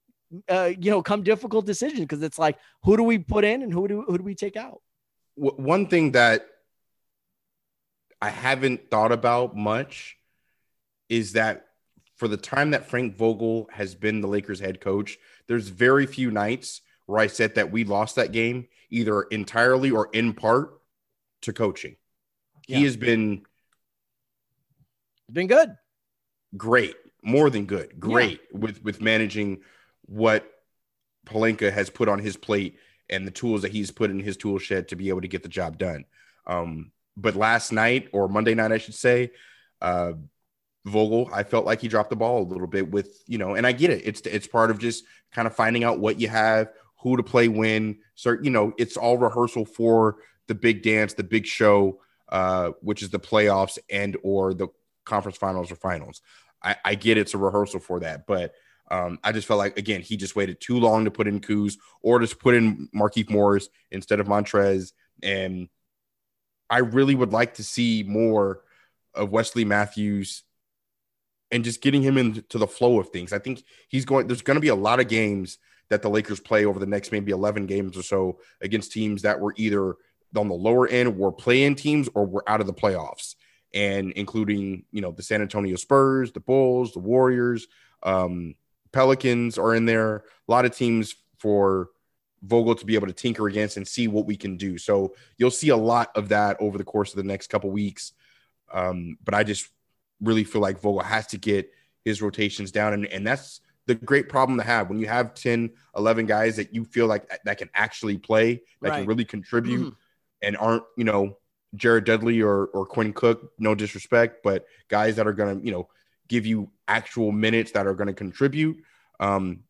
uh, you know come difficult decisions because it's like who do we put in and who do who do we take out? One thing that I haven't thought about much is that for the time that Frank Vogel has been the Lakers head coach, there's very few nights where I said that we lost that game either entirely or in part to coaching. Yeah. He has been been good. Great. More than good. Great yeah. with with managing what Pelinka has put on his plate and the tools that he's put in his tool shed to be able to get the job done. Um, but last night or Monday night, I should say, uh, Vogel, I felt like he dropped the ball a little bit with, you know, and I get it. It's it's part of just kind of finding out what you have, who to play when. So, you know, it's all rehearsal for the big dance, the big show, uh, which is the playoffs and or the conference finals or finals. I, I get it's a rehearsal for that, but um, I just felt like again he just waited too long to put in Kuz or just put in Markieff Morris instead of Montrez, and I really would like to see more of Wesley Matthews and just getting him into the flow of things. I think he's going, there's going to be a lot of games that the Lakers play over the next maybe 11 games or so against teams that were either on the lower end, were playing teams, or were out of the playoffs. And including, you know, the San Antonio Spurs, the Bulls, the Warriors, um, Pelicans are in there. A lot of teams for Vogel to be able to tinker against and see what we can do. So you'll see a lot of that over the course of the next couple weeks. Um, but I just really feel like Vogel has to get his rotations down. And, and that's the great problem to have when you have 10, 11 guys that you feel like that can actually play, that right. can really contribute mm-hmm. and aren't, you know, Jared Dudley or, or Quinn Cook, no disrespect, but guys that are going to, you know, give you actual minutes that are going to contribute. Um,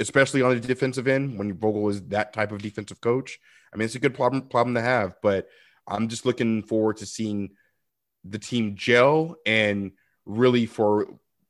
especially on the defensive end when Vogel is that type of defensive coach. I mean, it's a good problem problem to have, but I'm just looking forward to seeing the team gel and really for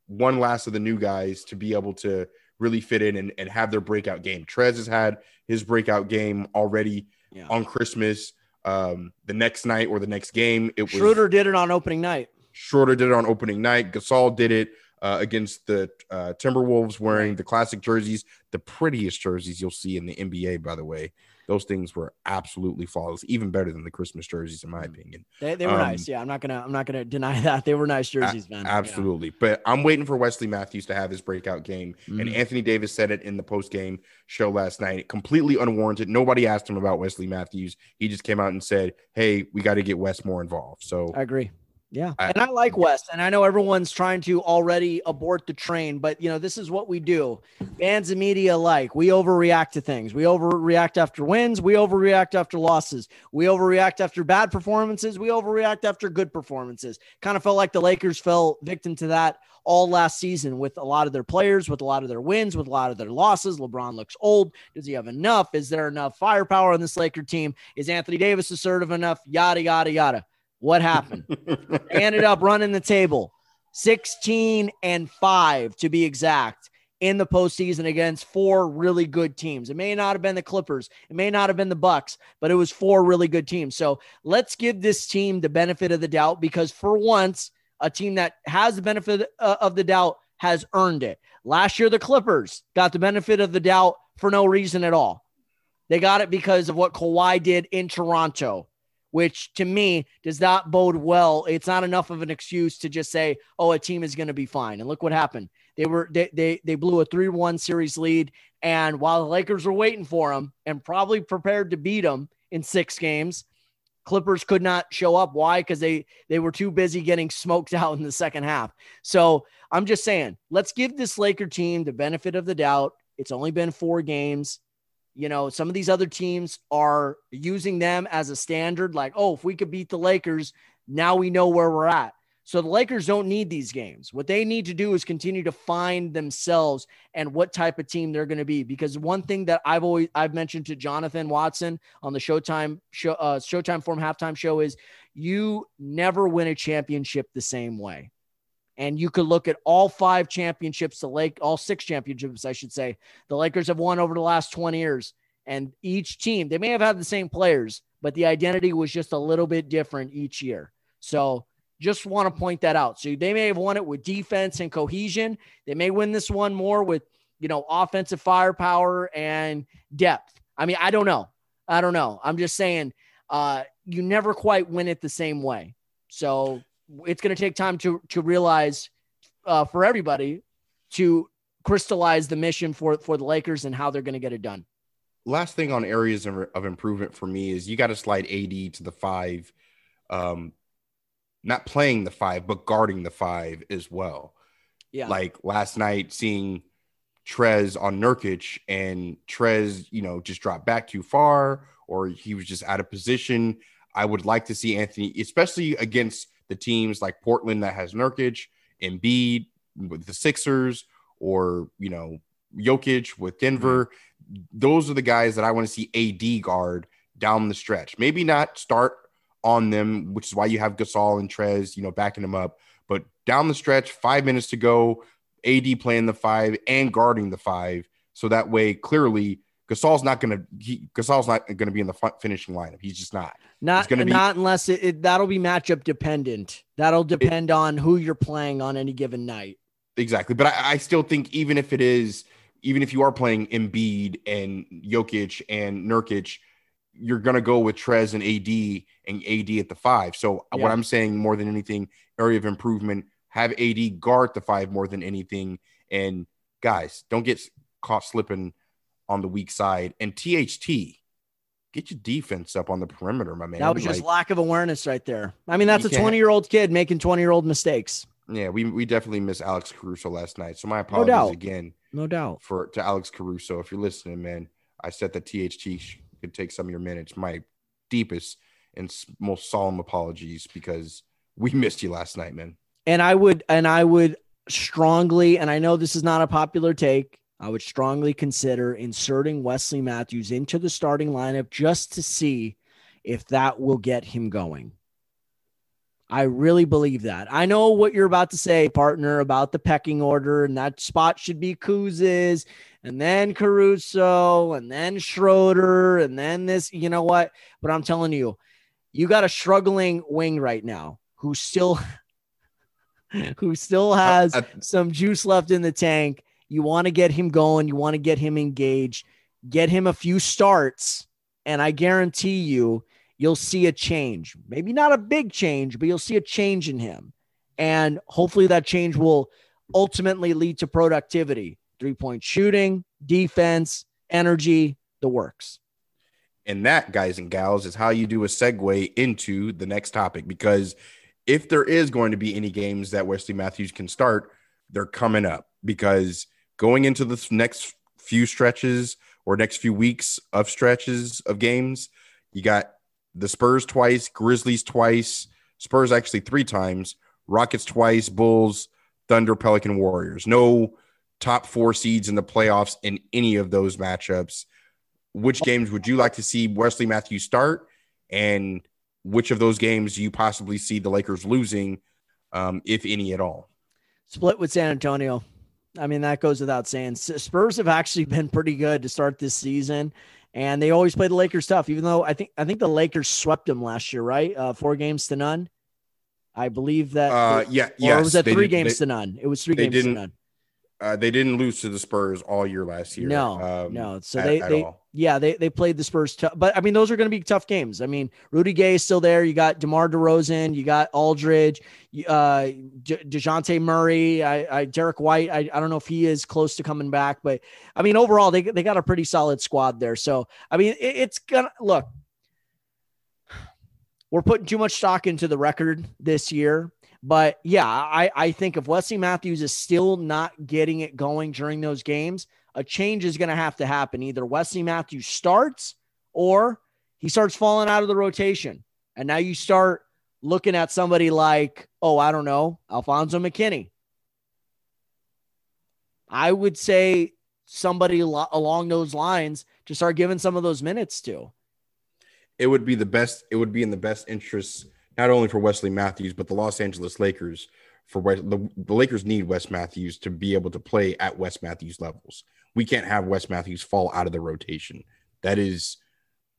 one last of the new guys to be able to really fit in and, and have their breakout game. Trez has had his breakout game already yeah. on Christmas. Um, the next night or the next game, it was Schroeder did it on opening night. Schroeder did it on opening night. Gasol did it uh, against the uh, Timberwolves wearing the classic jerseys, the prettiest jerseys you'll see in the NBA, by the way. Those things were absolutely flawless, even better than the Christmas jerseys, in my Mm. opinion. They, they were Um, nice. Yeah, I'm not gonna I'm not gonna deny that they were nice jerseys, man. Yeah. Absolutely. But I'm waiting for Wesley Matthews to have his breakout game. And Mhm. Anthony Davis said it in the post game show last night, completely unwarranted. Nobody asked him about Wesley Matthews. He just came out and said, Hey, we got to get Wes more involved. So I agree. Yeah. I- and I like Wes. And I know everyone's trying to already abort the train, but you know, this is what we do. Fans and media like we overreact to things. We overreact after wins. We overreact after losses. We overreact after bad performances. We overreact after good performances. Kind of felt like the Lakers fell victim to that all last season with a lot of their players, with a lot of their wins, with a lot of their losses. LeBron looks old. Does he have enough? Is there enough firepower on this Laker team? Is Anthony Davis assertive enough? Yada, yada, yada. What happened? They ended up running the table 16 and 5 to be exact in the postseason against four really good teams. It may not have been the Clippers, it may not have been the Bucks, but it was four really good teams. So let's give this team the benefit of the doubt because for once, a team that has the benefit uh, of the doubt has earned it. Last year, the Clippers got the benefit of the doubt for no reason at all. They got it because of what Kawhi did in Toronto which to me does not bode well. It's not enough of an excuse to just say, "Oh, a team is going to be fine." And look what happened. They were they they, they blew a 3-1 series lead and while the Lakers were waiting for them and probably prepared to beat them in 6 games, Clippers could not show up. Why? Cuz they they were too busy getting smoked out in the second half. So, I'm just saying, let's give this Laker team the benefit of the doubt. It's only been 4 games you know, some of these other teams are using them as a standard, like, oh, if we could beat the Lakers, now we know where we're at. So the Lakers don't need these games. What they need to do is continue to find themselves and what type of team they're going to be. Because one thing that I've always I've mentioned to Jonathan Watson on the Showtime show uh, Showtime Forum halftime show is you never win a championship the same way. And you could look at all five championships, the Lake, all six championships, I should say, the Lakers have won over the last 20 years. And each team, they may have had the same players, but the identity was just a little bit different each year. So just want to point that out. So they may have won it with defense and cohesion. They may win this one more with, you know, offensive firepower and depth. I mean, I don't know. I don't know. I'm just saying, uh, you never quite win it the same way. So it's going to take time to to realize uh, for everybody to crystallize the mission for for the Lakers and how they're going to get it done. last thing on areas of, of improvement for me is you got to slide AD to the five, um, not playing the five, but guarding the five as well. Yeah, Like last night, seeing Trez on Nurkic and Trez, you know, just dropped back too far or he was just out of position. I would like to see Anthony, especially against the teams like Portland that has Nurkic, and Embiid with the Sixers, or you know, Jokic with Denver. Those are the guys that I want to see AD guard down the stretch. Maybe not start on them, which is why you have Gasol and Trez, you know, backing them up. But down the stretch, five minutes to go, AD playing the five and guarding the five. So that way, clearly, Gasol's not going to Gasol's not going to be in the fi- finishing lineup. He's just not. not be- not unless it, it that'll be matchup dependent. That'll depend on who you're playing on any given night. Exactly. But I, I still think even if it is, even if you are playing Embiid and Jokic and Nurkic, you're going to go with Trez and AD and AD at the five. So uh, Yeah. what I'm saying more than anything, area of improvement, have AD guard the five more than anything. And guys, don't get caught slipping on the weak side. And THT, get your defense up on the perimeter, my man. That was just Like, lack of awareness right there. I mean, that's a 20 year old kid making 20 year old mistakes. yeah, we, we definitely miss Alex Caruso last night. So my apologies again. No doubt. for to Alex Caruso. If you're listening, man, I said that THT could take some of your minutes. My deepest and most solemn apologies because we missed you last night, man. And I would, and I would strongly, and I know this is not a popular take, I would strongly consider inserting Wesley Matthews into the starting lineup just to see if that will get him going. I really believe that. I know what you're about to say, partner, about the pecking order, and that spot should be Kuz's, and then Caruso, and then Schroeder, and then this. You know what? But I'm telling you, you got a struggling wing right now who still who still has uh, uh, some juice left in the tank. You want to get him going. You want to get him engaged. Get him a few starts, and I guarantee you, you'll see a change. Maybe not a big change, but you'll see a change in him. And hopefully that change will ultimately lead to productivity, three point shooting, defense, energy, the works. And that, guys and gals, is how you do a segue into the next topic. Because if there is going to be any games that Wesley Matthews can start, they're coming up. Because going into the next few stretches or next few weeks of stretches of games, you got the Spurs twice, Grizzlies twice, Spurs actually three times, Rockets twice, Bulls, Thunder, Pelican, Warriors. No top four seeds in the playoffs in any of those matchups. Which games would you like to see Wesley Matthews start? And which of those games do you possibly see the Lakers losing, um, if any at all? Split with San Antonio. I mean, that goes without saying. Spurs have actually been pretty good to start this season, and they always play the Lakers tough. Even though I think I think the Lakers swept them last year, right? Uh, four games to none. I believe that. Uh, yeah, yeah. Or was that three games they, to none? It was three games to none. Uh, they didn't lose to the Spurs all year last year. No, um, no. So at, they, at they all. yeah, they, they played the Spurs tough, but I mean, those are going to be tough games. I mean, Rudy Gay is still there. You got DeMar DeRozan, you got Aldridge, uh, Dejounte Murray, I, I, Derrick White. I, I don't know if he is close to coming back, but I mean, overall, they, they got a pretty solid squad there. So, I mean, it, it's gonna look, we're putting too much stock into the record this year. But yeah, I, I think if Wesley Matthews is still not getting it going during those games, a change is going to have to happen. Either Wesley Matthews starts or he starts falling out of the rotation. And now you start looking at somebody like, oh, I don't know, Alfonzo McKinnie. I would say somebody lo- along those lines to start giving some of those minutes to. It would be the best, it would be in the best interest not only for Wesley Matthews, but the Los Angeles Lakers. For Wes, the, the Lakers need Wes Matthews to be able to play at Wes Matthews levels. We can't have Wes Matthews fall out of the rotation. That is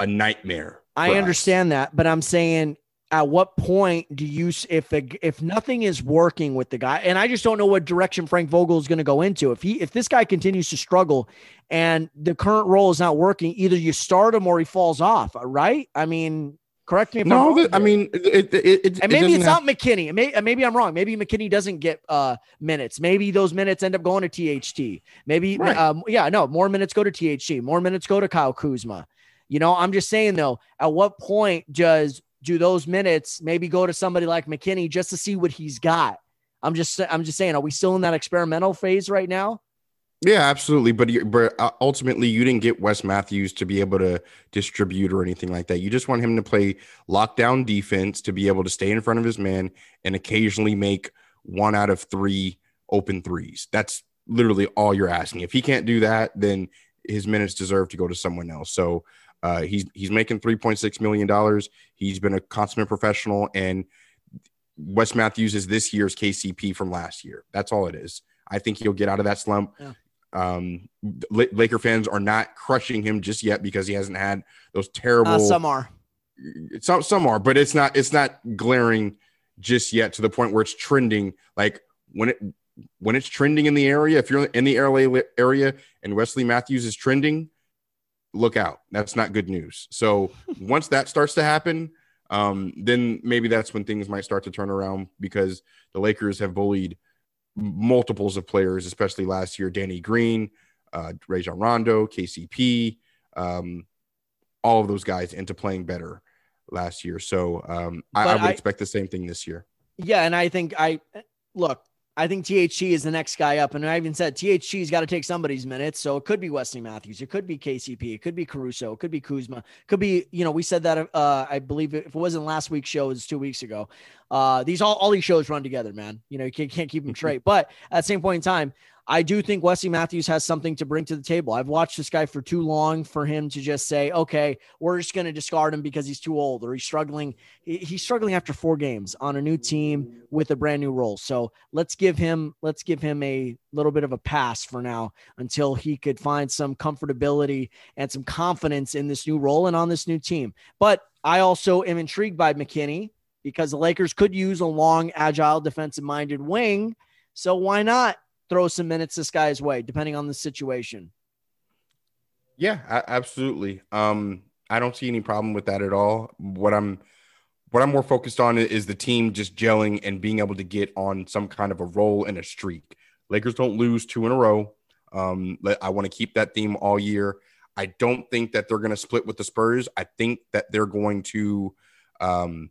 a nightmare. I understand us. that, but I'm saying at what point do you if if nothing is working with the guy and i just don't know what direction frank vogel is going to go into if he if this guy continues to struggle and the current role is not working either you start him or he falls off right i mean Correct me if no, I'm wrong. I mean, it, it, it, and maybe it's have... not McKinnie. Maybe, maybe I'm wrong. Maybe McKinnie doesn't get uh, minutes. Maybe those minutes end up going to THT. Maybe, right. um, yeah, no, more minutes go to THT. More minutes go to Kyle Kuzma. You know, I'm just saying though, at what point does do those minutes maybe go to somebody like McKinnie just to see what he's got? I'm just, I'm just saying, are we still in that experimental phase right now? Yeah, absolutely. But but uh, ultimately, you didn't get Wes Matthews to be able to distribute or anything like that. You just want him to play lockdown defense to be able to stay in front of his man and occasionally make one out of three open threes. That's literally all you're asking. If he can't do that, then his minutes deserve to go to someone else. So uh, he's he's making three point six million dollars. He's been a consummate professional, and Wes Matthews is this year's KCP from last year. That's all it is. I think he'll get out of that slump. Yeah. Um, Laker fans are not crushing him just yet because he hasn't had those terrible. Uh, some are. Some some are, but it's not it's not glaring just yet to the point where it's trending. Like when it when it's trending in the area, if you're in the LA area and Wesley Matthews is trending, look out. That's not good news. So once that starts to happen, um, then maybe that's when things might start to turn around because the Lakers have bullied multiples of players, especially last year. Danny Green, uh, Rajon Rondo, KCP, um, all of those guys into playing better last year. So um, I, I, would I, expect the same thing this year. Yeah, and I think I look. I think THT is the next guy up. And I even said THT's got to take somebody's minutes. So it could be Wesley Matthews. It could be KCP. It could be Caruso. It could be Kuzma. It could be, you know, we said that, uh, I believe if it wasn't last week's show, it was two weeks ago. Uh, these all, all these shows run together, man. You know, you can't, can't keep them straight. But at the same point in time, I do think Wesley Matthews has something to bring to the table. I've watched this guy for too long for him to just say, okay, we're just going to discard him because he's too old or he's struggling. He's struggling after four games on a new team with a brand new role. So let's give him, let's give him a little bit of a pass for now until he could find some comfortability and some confidence in this new role and on this new team. But I also am intrigued by McKinnie because the Lakers could use a long, agile, defensive minded wing. So why not throw some minutes this guy's way, depending on the situation? Yeah, absolutely. Um, I don't see any problem with that at all. What I'm what I'm more focused on is the team just gelling and being able to get on some kind of a roll and a streak. Lakers don't lose two in a row. Um, I want to keep that theme all year. I don't think that they're going to split with the Spurs. I think that they're going to um,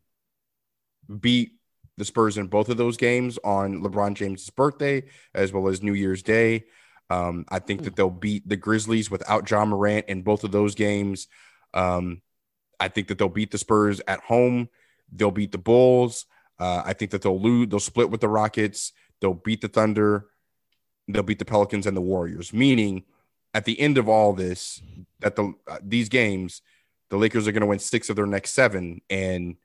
beat the Spurs in both of those games on LeBron James' birthday as well as New Year's Day. Um, I think that they'll beat the Grizzlies without Ja Morant in both of those games. Um, I think that they'll beat the Spurs at home. They'll beat the Bulls. Uh, I think that they'll lose. They'll split with the Rockets. They'll beat the Thunder. They'll beat the Pelicans and the Warriors. Meaning, at the end of all this, that the uh, these games, the Lakers are going to win six of their next seven and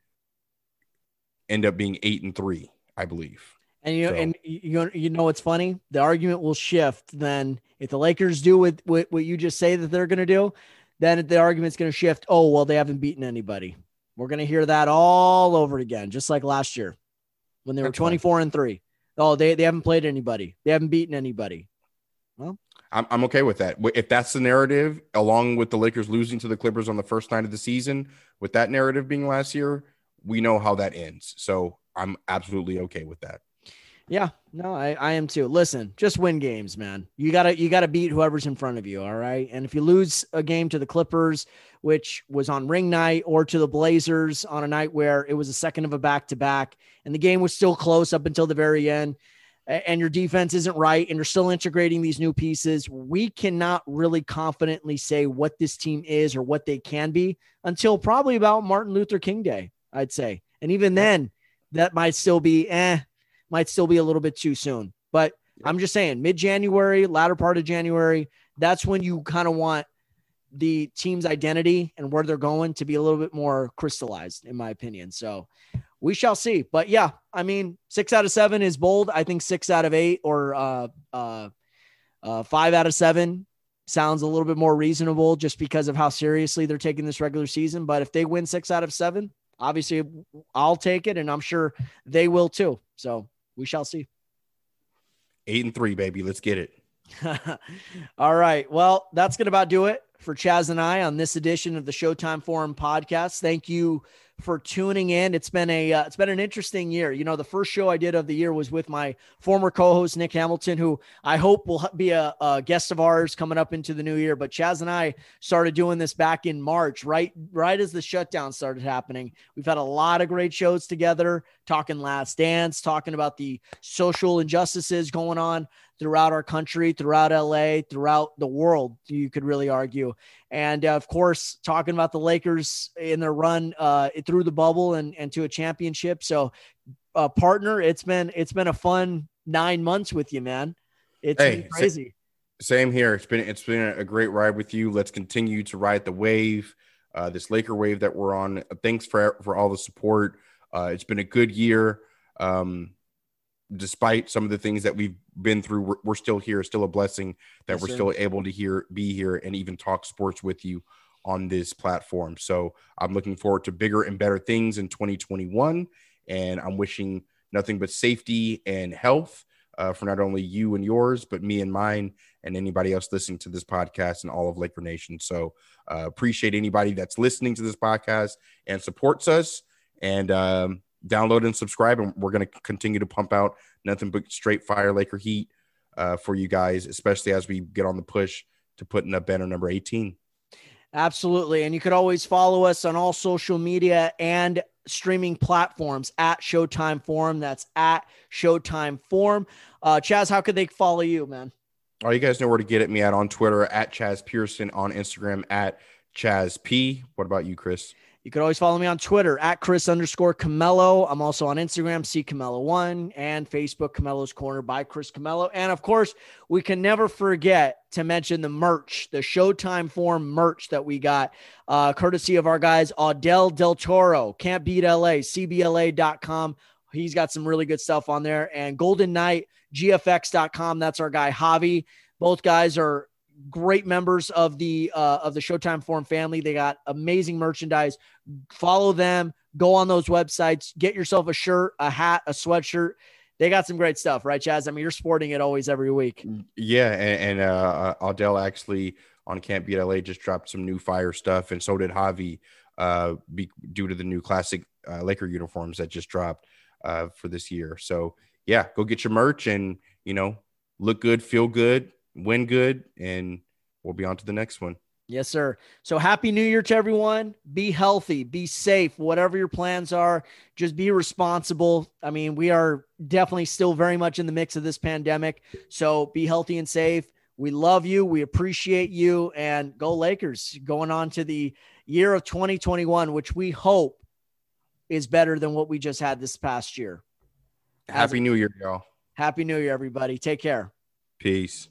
end up being eight and three, I believe. And you know, so. and you you know what's funny? The argument will shift then if the Lakers do what what, what you just say that they're going to do, then the argument's going to shift. Oh well, they haven't beaten anybody. We're going to hear that all over again, just like last year when they were 24 and three. Oh, they, they haven't played anybody. They haven't beaten anybody. Well, I'm, I'm okay with that. If that's the narrative, along with the Lakers losing to the Clippers on the first night of the season, with that narrative being last year, we know how that ends. So I'm absolutely okay with that. Yeah, no, I, I am too. Listen, just win games, man. You gotta you gotta beat whoever's in front of you. All right. And if you lose a game to the Clippers, which was on ring night, or to the Blazers on a night where it was a second of a back to back, and the game was still close up until the very end, and your defense isn't right, and you're still integrating these new pieces, we cannot really confidently say what this team is or what they can be until probably about Martin Luther King Day, I'd say. And even then, that might still be eh might still be a little bit too soon. But I'm just saying, mid January, latter part of January, that's when you kind of want the team's identity and where they're going to be a little bit more crystallized, in my opinion. So we shall see. But yeah, I mean, six out of seven is bold. I think six out of eight or uh, uh, uh, five out of seven sounds a little bit more reasonable just because of how seriously they're taking this regular season. But if they win six out of seven, obviously I'll take it, and I'm sure they will too. So we shall see. Eight and three, baby. Let's get it. All right. Well, that's going to about do it for Chaz and I on this edition of the Showtime Forum podcast. Thank you for tuning in. It's been a uh, it's been an interesting year. You know, the first show I did of the year was with my former co-host Nick Hamilton, who I hope will be a, a, guest of ours coming up into the new year. But Chaz and I started doing this back in March, right right as the shutdown started happening. We've had a lot of great shows together, talking Last Dance, talking about the social injustices going on throughout our country, throughout LA, throughout the world, you could really argue. And uh, of course, talking about the Lakers in their run uh, through the bubble and, and to a championship. So, uh, partner, it's been it's been a fun nine months with you, man. It's hey, crazy. Same here. It's been it's been a great ride with you. Let's continue to ride the wave, uh, this Laker wave that we're on. Thanks for for all the support. Uh, it's been a good year. Um, despite some of the things that we've been through, we're, we're still here. Still a blessing that yes, we're sir. still able to hear, be here, and even talk sports with you on this platform. So I'm looking forward to bigger and better things in 2021, and I'm wishing nothing but safety and health uh, for not only you and yours, but me and mine, and anybody else listening to this podcast and all of Laker Nation. So uh, appreciate anybody that's listening to this podcast and supports us. And um, download and subscribe. And we're going to continue to pump out nothing but straight fire Laker heat uh, for you guys, especially as we get on the push to putting up banner number 18. Absolutely. And you could always follow us on all social media and streaming platforms at Showtime Forum. That's at Showtime Forum. Uh, Chaz, how could they follow you, man? Oh, you guys know where to get at me at on Twitter at Chaz Pearson, on Instagram at Chaz P. What about you, Chris? You could always follow me on Twitter at Chris underscore Camello. I'm also on Instagram, C Camello one, and Facebook, Camello's Corner by Chris Camello. And of course, we can never forget to mention the merch, the Showtime Forum merch that we got, uh, courtesy of our guys, Audel Del Toro, Can't Beat LA, CBLA.com. He's got some really good stuff on there. And Golden Knight, GFX.com. That's our guy, Javi. Both guys are great members of the uh, of the Showtime Forum family. They got amazing merchandise. Follow them. Go on those websites, get yourself a shirt, a hat, a sweatshirt. They got some great stuff, right, Chaz? I mean, you're sporting it always every week. Yeah, and, and uh, Odell actually on Can't Beat LA just dropped some new fire stuff, and so did Javi, uh, be, due to the new classic uh, Laker uniforms that just dropped uh, for this year. So yeah, go get your merch and you know look good, feel good, win good, and we'll be on to the next one. Yes, sir. So happy new year to everyone. Be healthy, be safe, whatever your plans are, just be responsible. I mean, we are definitely still very much in the mix of this pandemic. So be healthy and safe. We love you. We appreciate you. And go Lakers going on to the year of 2021, which we hope is better than what we just had this past year. Happy New Year, y'all. Happy New Year, everybody. Take care. Peace.